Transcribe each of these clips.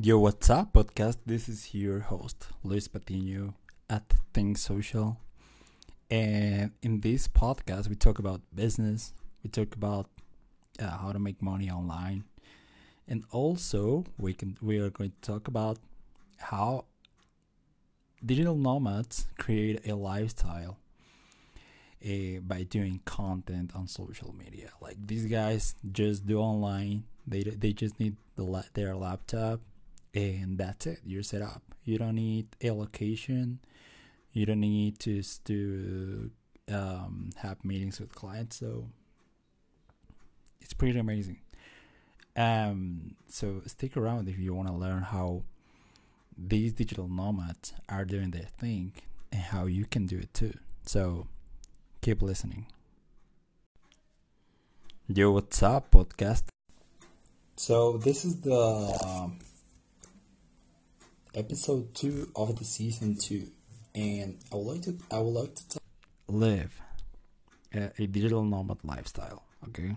Yo, what's up, podcast? This is your host, Luis Patino at Think Social. And in this podcast, we talk about business, we talk about uh, how to make money online, and also we can we are going to talk about how digital nomads create a lifestyle uh, by doing content on social media. Like these guys just do online. They they just need the their laptop and that's it. You're set up. You don't need a location you don't need to to um, have meetings with clients. So it's pretty amazing. Um so stick around if you want to learn how these digital nomads are doing their thing and how you can do it too. So keep listening. Yo what's up podcast? So this is the um, episode two of the season two, and I would like to I would like to talk, live a, a digital nomad lifestyle. Okay,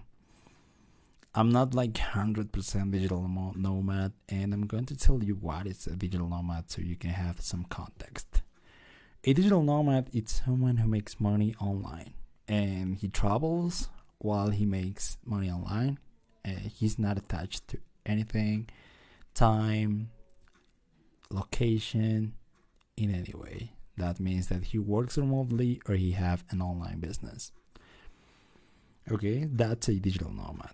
I'm not like hundred percent digital nomad, and I'm going to tell you what is a digital nomad so you can have some context. A digital nomad is someone who makes money online, and he travels while he makes money online. And he's not attached to anything, time, location in any way. That means that he works remotely or he have an online business. Okay, that's a digital nomad.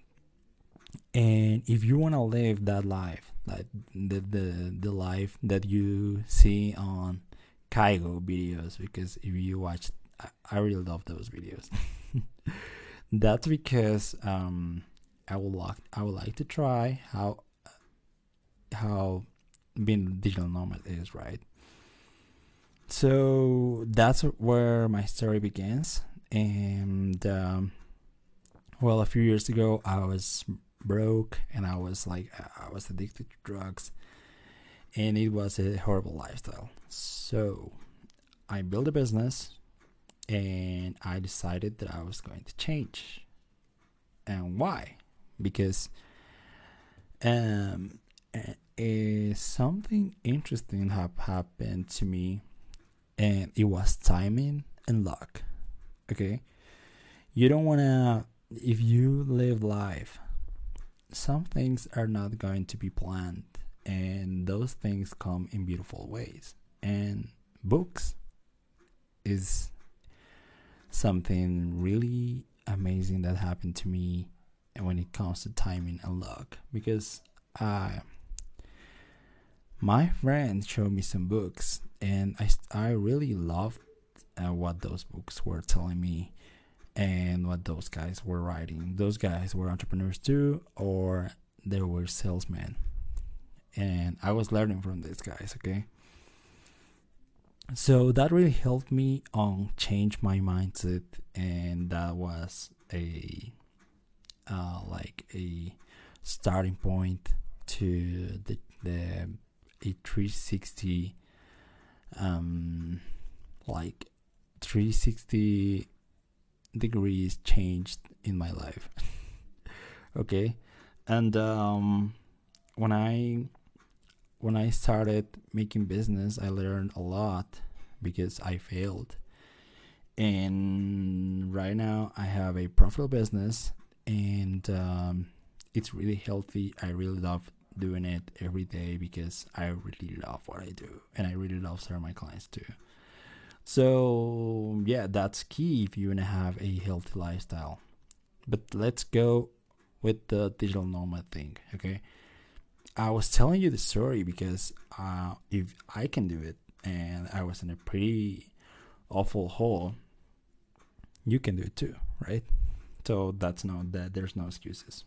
And if you want to live that life, like the, the the life that you see on Kaigo videos, because if you watch, I, I really love those videos. that's because um, I would like I would like to try how how being a digital nomad is, right? So that's where my story begins. And um, well, a few years ago, I was broke and I was like, I was addicted to drugs, and it was a horrible lifestyle. So I built a business and I decided that I was going to change. And why? Because um, something interesting have happened to me, and it was timing and luck. Okay, you don't wanna if you live life. Some things are not going to be planned, and those things come in beautiful ways. And books is something really amazing that happened to me when it comes to timing and luck because I my friend showed me some books and I, I really loved uh, what those books were telling me and what those guys were writing. Those guys were entrepreneurs too or they were salesmen. And i was learning from these guys okay? So that really helped me on change my mindset and that was a uh, like a starting point to the the a 360 um like 360 degrees changed in my life. Okay? And um when i when i started making business i learned a lot because i failed. And right now i have a profitable business and um, it's really healthy. I really love doing it every day because I really love what I do and I really love serving my clients too. So, yeah, that's key if you want to have a healthy lifestyle. But let's go with the digital nomad thing, okay? I was telling you the story because uh, if I can do it and I was in a pretty awful hole, you can do it too, right? So that's no that there's no excuses.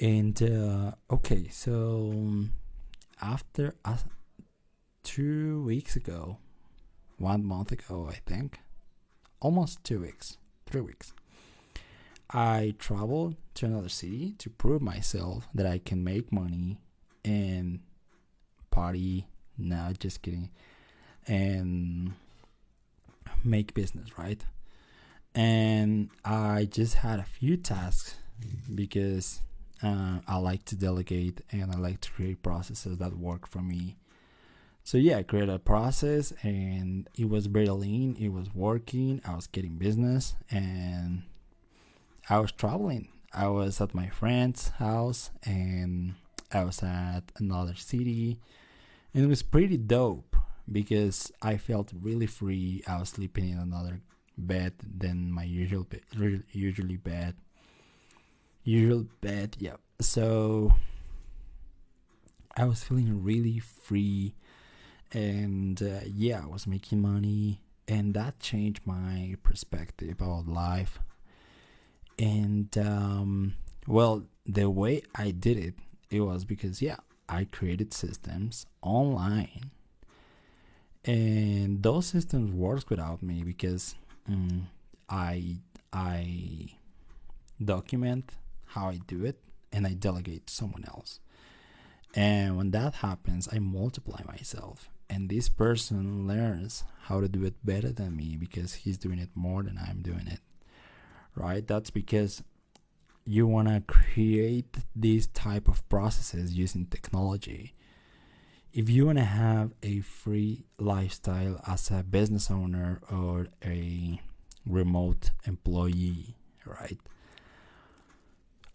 And uh, okay, so um, after uh, two weeks ago, one month ago, I think, almost two weeks, three weeks, I traveled to another city to prove myself that I can make money and party. No, just kidding. And make business, right? And I just had a few tasks because Uh, I like to delegate and I like to create processes that work for me. So yeah, I created a process and it was very lean. It was working. I was getting business and I was traveling. I was at my friend's house and I was at another city and it was pretty dope because I felt really free. I was sleeping in another bed than my usual usually bed. Usual bed, yeah. So I was feeling really free and uh, yeah, I was making money and that changed my perspective about life. And um, well, the way I did it, it was because yeah, I created systems online and those systems worked without me because um, I I document how I do it and I delegate to someone else. And when that happens, I multiply myself. And this person learns how to do it better than me because he's doing it more than I'm doing it. Right? That's because you want to create these type of processes using technology if you want to have a free lifestyle as a business owner or a remote employee right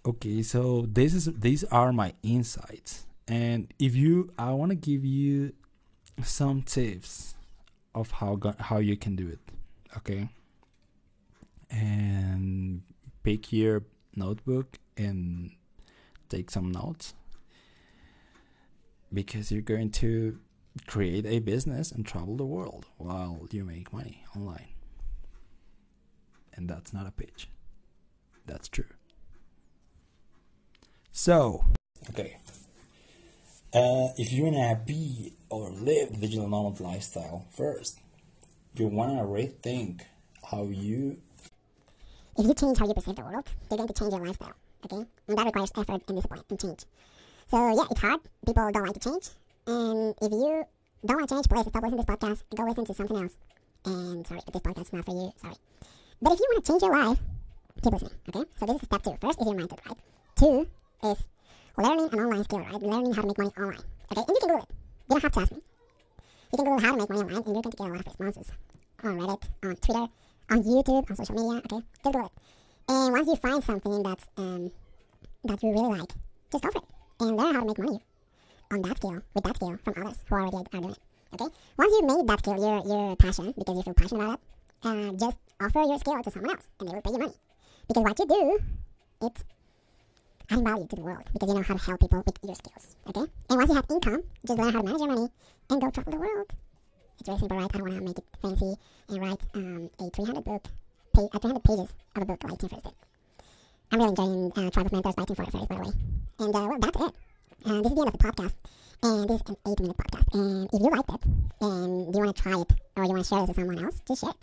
okay so this is these are my insights and if you i want to give you some tips of how how you can do it okay and pick your notebook and take some notes because you're going to create a business and travel the world while you make money online. And that's not a pitch. That's true. So, okay. Uh, if you wanna be or live the digital nomad lifestyle first, you wanna rethink how you. If you change how you perceive the world, you're going to change your lifestyle. Okay, and that requires effort and discipline and change. So yeah, it's hard. People don't like to change. And if you don't want to change, please stop listening to this podcast and go listen to something else. And sorry, but this podcast is not for you. Sorry. But if you want to change your life, keep listening. Okay. So this is step two. First is your mindset, right? Two is learning an online skill, right? Learning how to make money online. Okay. And you can Google it. You don't have to ask me. You can Google how to make money online, and you're going to get a lot of responses on Reddit, on Twitter, on YouTube, on social media. Okay. Just Google it. And once you find something that's um that you really like, just go for it and learn how to make money on that scale, with that scale, from others who already are doing it. Okay? Once you've made that skill your, your passion, because you feel passionate about it, uh, just offer your skill to someone else, and they will pay you money. Because what you do, it's adding value to the world, because you know how to help people with your skills. Okay? And once you have income, just learn how to manage your money, and go travel the world. It's very simple, right? I don't want to make it fancy and write um, a 300 book, page, uh, 300 pages of a book like Tim Ferriss did. I'm really enjoying uh, Tribe of Mentors by Tim Ferriss, by the way. And uh, well, that's it. And this is the end of the podcast. And this is an eight minute podcast. And if you liked it and you want to try it or you want to share this with someone else, just share it.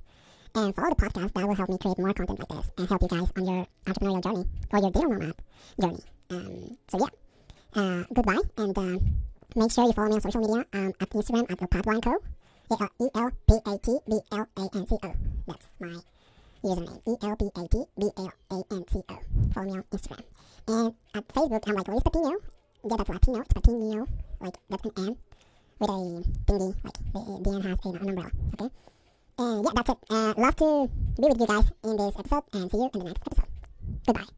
And follow the podcast. That will help me create more content like this and help you guys on your entrepreneurial journey or your digital nomad journey. Um, so yeah, uh, goodbye. And uh, make sure you follow me on social media um, at Instagram at elpatblanco. E-L-P-A-T-B-L-A-N-C-O. That's my username. E-L-P-A-T-B-L-A-N-C-O. Follow me on Instagram. And at Facebook, I'm like Luis Patino. Yeah, that's Latino. It's Patino. Like, that's an N with a thingy. Like, the, the N has an, umbrella. Okay? And yeah, that's it. Uh, love to be with you guys in this episode and see you in the next episode. Goodbye.